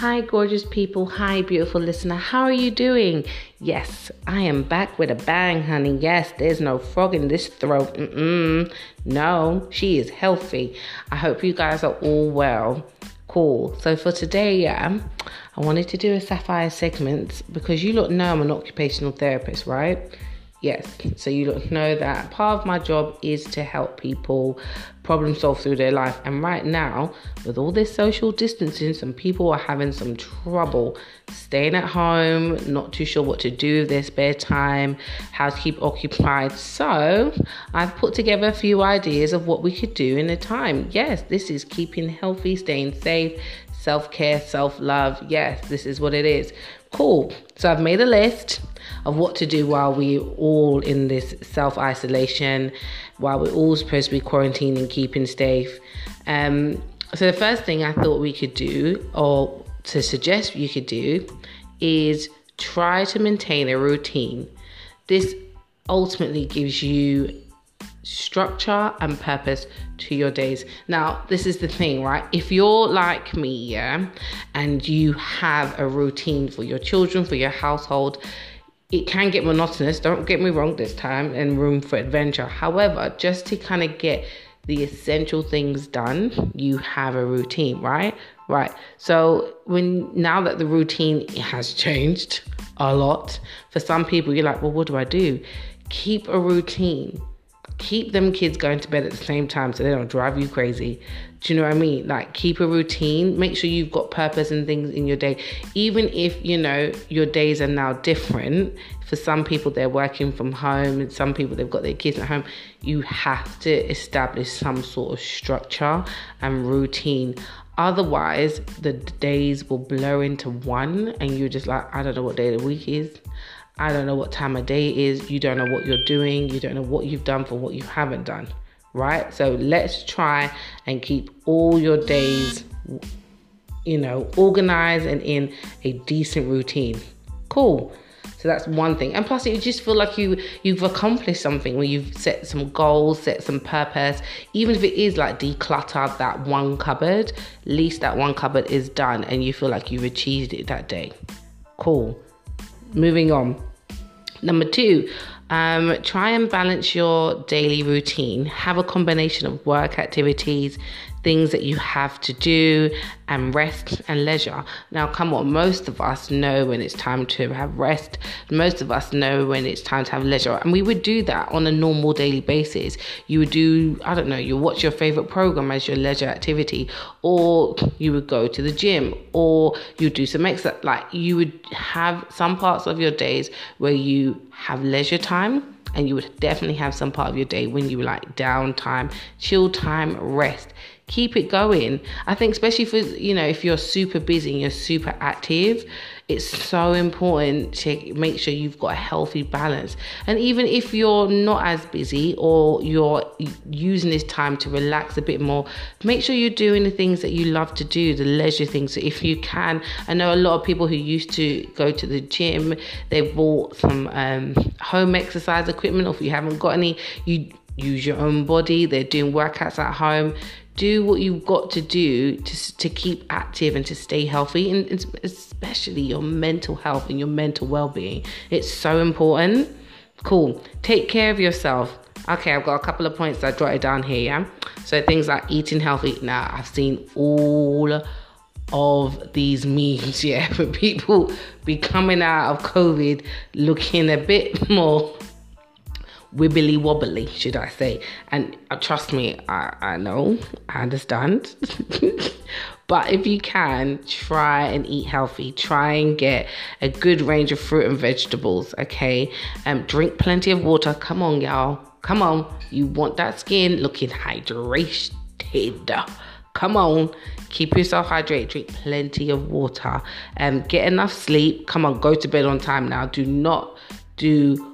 Hi, gorgeous people. Hi, beautiful listener. How are you doing? Yes, I am back with a bang, honey. Yes, there's no frog in this throat. Mm-mm. No, she is healthy. I hope you guys are all well. Cool. So for today, yeah, I wanted to do a sapphire segment because you look know I'm an occupational therapist, right? Yes, so you know that part of my job is to help people problem solve through their life. And right now, with all this social distancing, some people are having some trouble staying at home, not too sure what to do with their spare time, how to keep occupied. So I've put together a few ideas of what we could do in a time. Yes, this is keeping healthy, staying safe, self care, self love. Yes, this is what it is. Cool. So I've made a list of what to do while we're all in this self isolation, while we're all supposed to be quarantining, keeping safe. Um, so the first thing I thought we could do, or to suggest you could do, is try to maintain a routine. This ultimately gives you structure and purpose to your days. Now, this is the thing, right? If you're like me, yeah, and you have a routine for your children, for your household, it can get monotonous, don't get me wrong, this time and room for adventure. However, just to kind of get the essential things done, you have a routine, right? Right. So when now that the routine has changed a lot, for some people you're like, well, what do I do? Keep a routine keep them kids going to bed at the same time so they don't drive you crazy. Do you know what I mean? Like keep a routine, make sure you've got purpose and things in your day. Even if, you know, your days are now different. For some people they're working from home and some people they've got their kids at home. You have to establish some sort of structure and routine. Otherwise, the days will blur into one and you're just like, I don't know what day of the week is. I don't know what time of day it is. You don't know what you're doing. You don't know what you've done for what you haven't done. Right? So let's try and keep all your days, you know, organized and in a decent routine. Cool. So that's one thing. And plus you just feel like you you've accomplished something when you've set some goals, set some purpose. Even if it is like declutter that one cupboard, at least that one cupboard is done and you feel like you've achieved it that day. Cool. Moving on. Number two, um, try and balance your daily routine. Have a combination of work activities, things that you have to do, and rest and leisure. Now, come on, most of us know when it's time to have rest. Most of us know when it's time to have leisure. And we would do that on a normal daily basis. You would do, I don't know, you watch your favorite program as your leisure activity, or you would go to the gym, or you do some exercise. Like you would have some parts of your days where you have leisure time and you would definitely have some part of your day when you like downtime, chill time, rest keep it going. I think, especially for, you know, if you're super busy and you're super active, it's so important to make sure you've got a healthy balance. And even if you're not as busy or you're using this time to relax a bit more, make sure you're doing the things that you love to do, the leisure things. So if you can, I know a lot of people who used to go to the gym, they bought some um, home exercise equipment, or if you haven't got any, you use your own body. They're doing workouts at home. Do what you've got to do to, to keep active and to stay healthy and especially your mental health and your mental well-being. It's so important. Cool. Take care of yourself. Okay i've got a couple of points i jotted down here yeah? So things like eating healthy. Now i've seen all of these memes yeah for people be coming out of covid looking a bit more wibbly wobbly, should I say. And uh, trust me, I, I know, I understand. but if you can, try and eat healthy. Try and get a good range of fruit and vegetables, okay? Um, drink plenty of water. Come on, y'all. Come on. You want that skin looking hydrated. Come on, keep yourself hydrated, drink plenty of water, um, get enough sleep. Come on, go to bed on time now. Do not do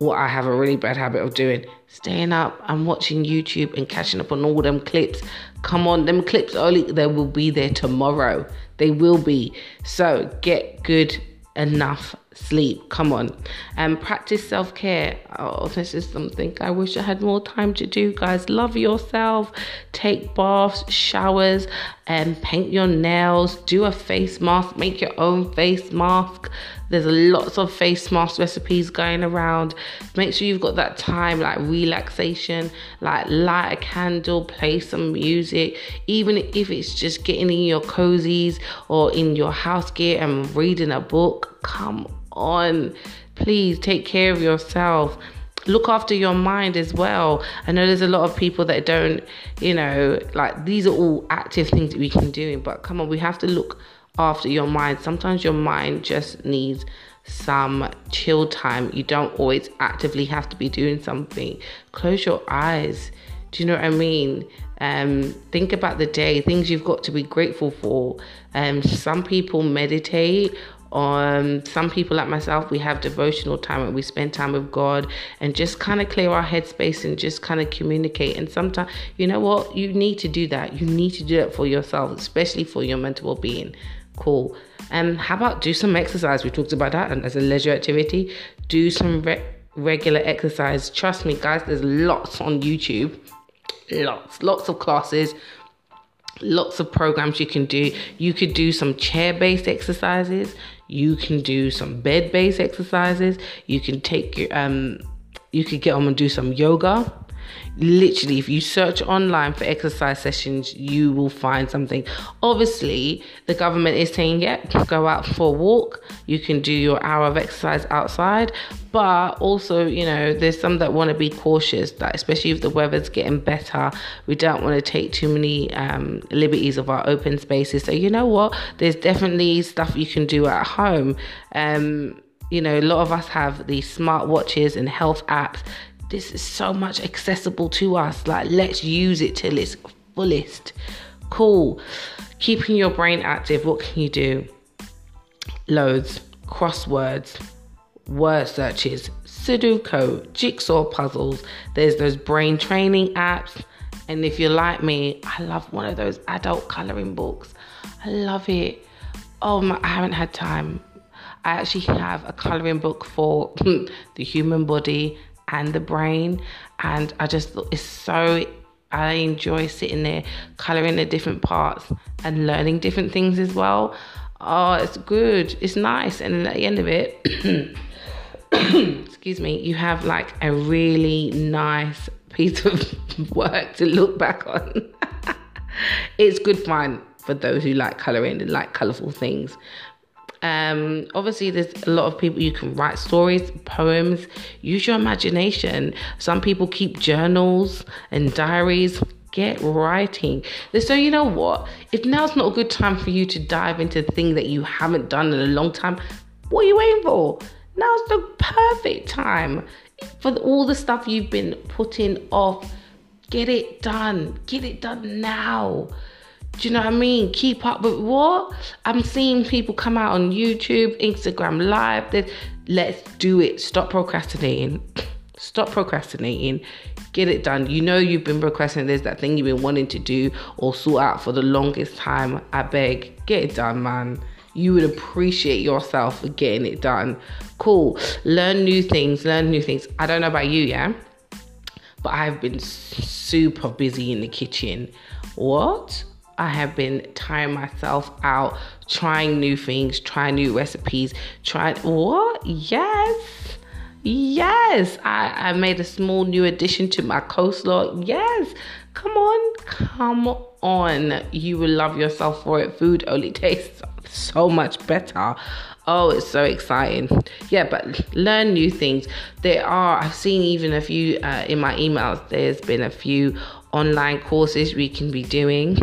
what I have a really bad habit of doing. Staying up and watching YouTube and catching up on all them clips. Come on, them clips only they will be there tomorrow. They will be. So get good enough sleep. Come on. And um, practice self care. Oh, this is something I wish I had more time to do, guys. Love yourself. Take baths, showers, and paint your nails. Do a face mask. Make your own face mask. There's lots of face mask recipes going around. Make sure you've got that time, like relaxation, like light a candle, play some music, even if it's just getting in your cozies or in your house gear and reading a book. Come on, please take care of yourself look after your mind as well. I know there's a lot of people that don't, you know, like these are all active things that we can do, but come on, we have to look after your mind. Sometimes your mind just needs some chill time. You don't always actively have to be doing something. Close your eyes. Do you know what I mean? Um, think about the day, things you've got to be grateful for. Um, some people meditate. Um, some people like myself, we have devotional time and we spend time with God and just kind of clear our headspace and just kind of communicate. And sometimes, you know what, you need to do that. You need to do it for yourself, especially for your mental well being. Cool. And um, how about do some exercise? We talked about that, and as a leisure activity, do some re- regular exercise. Trust me, guys. There's lots on YouTube, lots, lots of classes, lots of programs you can do. You could do some chair-based exercises. You can do some bed-based exercises. You can take your um, you could get on and do some yoga literally if you search online for exercise sessions you will find something. Obviously the government is saying yeah go out for a walk you can do your hour of exercise outside but also you know there's some that want to be cautious that especially if the weather's getting better we don't want to take too many um, liberties of our open spaces. So you know what? There's definitely stuff you can do at home. Um, you know, a lot of us have these smart watches and health apps this is so much accessible to us. Like, let's use it till its fullest. Cool. Keeping your brain active, what can you do? Loads. Crosswords, word searches, Sudoku, jigsaw puzzles. There's those brain training apps. And if you're like me, I love one of those adult coloring books. I love it. Oh my, I haven't had time. I actually have a coloring book for the human body and the brain. And I just it's so I enjoy sitting there coloring the different parts and learning different things as well. Oh, it's good. It's nice. And at the end of it, excuse me, you have like a really nice piece of work to look back on. it's good fun for those who like coloring and like colorful things. Um, obviously, there's a lot of people you can write stories, poems, use your imagination. Some people keep journals and diaries. Get writing. So, you know what? If now's not a good time for you to dive into the thing that you haven't done in a long time, what are you waiting for? Now's the perfect time for all the stuff you've been putting off. Get it done. Get it done now. Do you know what I mean? Keep up with what? I'm seeing people come out on YouTube, Instagram Live. That let's do it. Stop procrastinating. Stop procrastinating. Get it done. You know you've been procrastinating. There's that thing you've been wanting to do or sort out for the longest time. I beg, get it done, man. You would appreciate yourself for getting it done. Cool. Learn new things. Learn new things. I don't know about you, yeah, but I've been super busy in the kitchen. What? I have been tiring myself out, trying new things, trying new recipes, trying what? Yes. Yes, I, I made a small new addition to my coleslaw. Yes, come on, come on. You will love yourself for it. Food only tastes so much better. Oh, it's so exciting. Yeah, but learn new things. There are, I've seen even a few uh, in my emails, there's been a few online courses we can be doing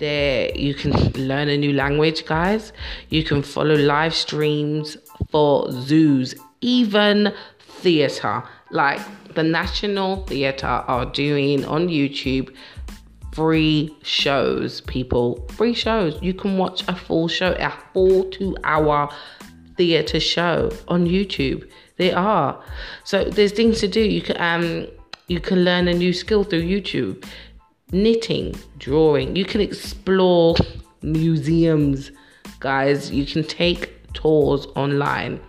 there you can learn a new language guys. You can follow live streams for zoos even theater. Like the national theater are doing on youtube free shows people. Free shows. You can watch a full show a full two hour theater show on youtube. They are. So there's things to do. You can um you can learn a new skill through youtube knitting, drawing. You can explore museums, guys. You can take tours online.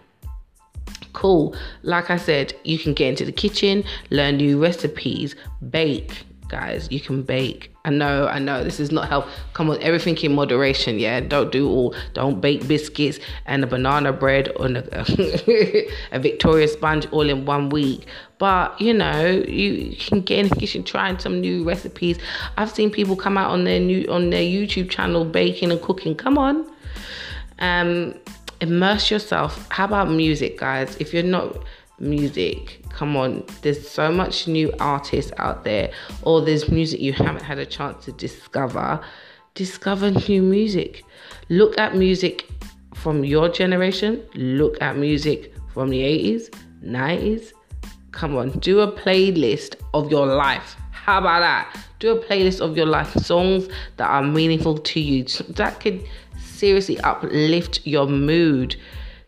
Cool. Like I said, you can get into the kitchen, learn new recipes, bake, guys. You can bake. I know, I know, this is not health. Come on, everything in moderation, yeah. Don't do all. Don't bake biscuits and a banana bread or a, a Victoria sponge all in one week. But you know, you can get in the kitchen trying some new recipes. I've seen people come out on their new on their YouTube channel baking and cooking. Come on. Um, immerse yourself. How about music, guys? If you're not music, come on, there's so much new artists out there, or there's music you haven't had a chance to discover. Discover new music. Look at music from your generation, look at music from the 80s, 90s. Come on, do a playlist of your life. How about that? Do a playlist of your life, songs that are meaningful to you. That could seriously uplift your mood.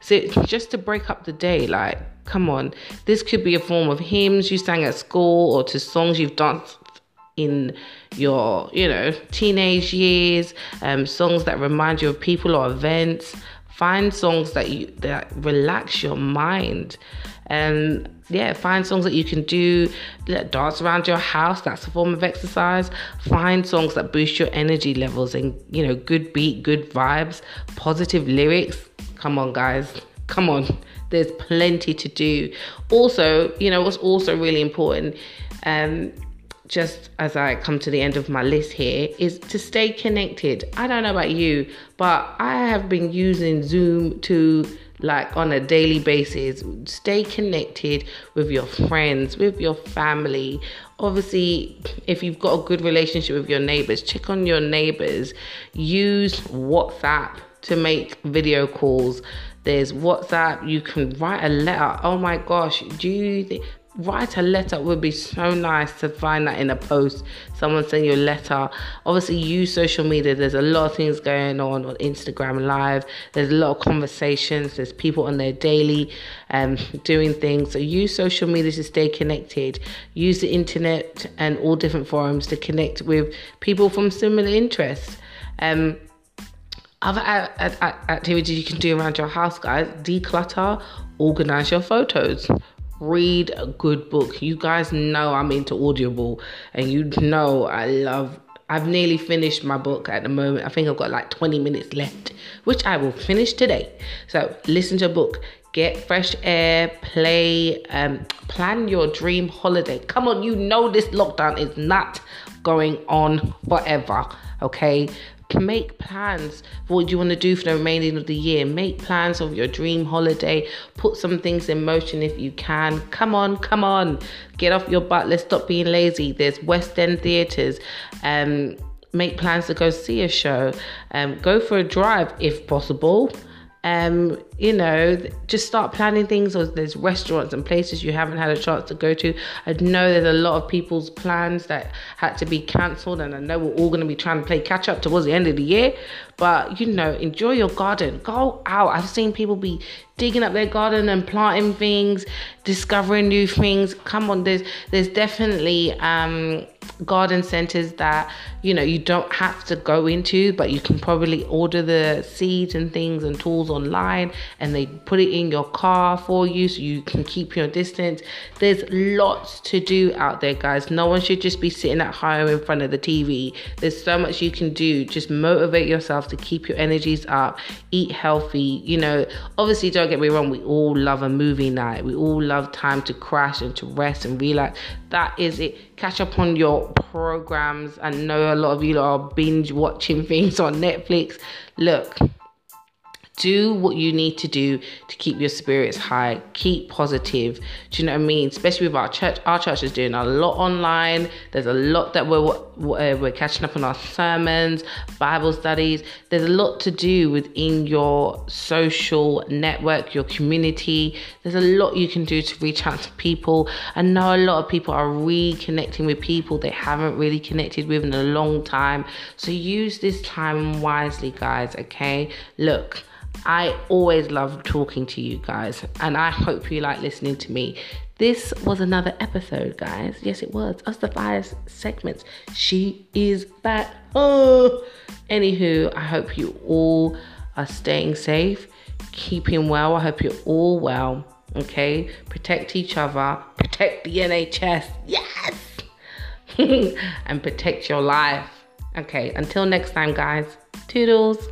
So just to break up the day, like, come on. This could be a form of hymns you sang at school or to songs you've danced in your, you know, teenage years, um, songs that remind you of people or events. Find songs that you that relax your mind. And yeah, find songs that you can do, dance around your house. That's a form of exercise. Find songs that boost your energy levels and, you know, good beat, good vibes, positive lyrics. Come on, guys. Come on. There's plenty to do. Also, you know, what's also really important, um, just as I come to the end of my list here, is to stay connected. I don't know about you, but I have been using Zoom to like on a daily basis. Stay connected with your friends, with your family. Obviously, if you've got a good relationship with your neighbors, check on your neighbors. Use WhatsApp to make video calls. There's WhatsApp. You can write a letter. Oh my gosh, do you think? write a letter would be so nice to find that in a post someone send you a letter obviously use social media there's a lot of things going on on instagram live there's a lot of conversations there's people on their daily um, doing things so use social media to stay connected use the internet and all different forums to connect with people from similar interests um, other activities you can do around your house guys declutter organize your photos read a good book. You guys know I'm into Audible, and you know I love. I've nearly finished my book at the moment. I think I've got like 20 minutes left, which I will finish today. So listen to a book, get fresh air, play, um, plan your dream holiday. Come on, you know this lockdown is not going on forever. Okay, make plans for what you want to do for the remaining of the year. Make plans of your dream holiday. Put some things in motion if you can. Come on, come on. Get off your butt. Let's stop being lazy. There's West End theatres. Um, make plans to go see a show. Um, go for a drive if possible um, you know, just start planning things. Or there's restaurants and places you haven't had a chance to go to. I know there's a lot of people's plans that had to be cancelled, and I know we're all going to be trying to play catch up towards the end of the year. But you know, enjoy your garden. Go out. I've seen people be digging up their garden and planting things, discovering new things. Come on, there's there's definitely um, garden centers that you know you don't have to go into, but you can probably order the seeds and things and tools online, and they put it in your car for you, so you can keep your distance. There's lots to do out there, guys. No one should just be sitting at home in front of the TV. There's so much you can do. Just motivate yourself to keep your energies up. Eat healthy. You know, obviously, don't get me wrong. We all love a movie night. We all love time to crash and to rest and relax. That is it. Catch up on your programs. I know a lot of you are binge watching things on Netflix. Look, do what you need to do to keep your spirits high. Keep positive. Do you know what i mean? Especially with our church our church is doing a lot online. There's a lot that we're uh, we're catching up on our sermons bible studies. There's a lot to do within your social network your community. There's a lot you can do to reach out to people. I know a lot of people are reconnecting with people they haven't really connected with in a long time. So use this time wisely guys okay? Look I always love talking to you guys, and I hope you like listening to me. This was another episode, guys. Yes, it was. Us the Fire segments. She is back. Oh, anywho, I hope you all are staying safe, keeping well. I hope you're all well. Okay, protect each other, protect the NHS, yes, and protect your life. Okay, until next time, guys. Toodles.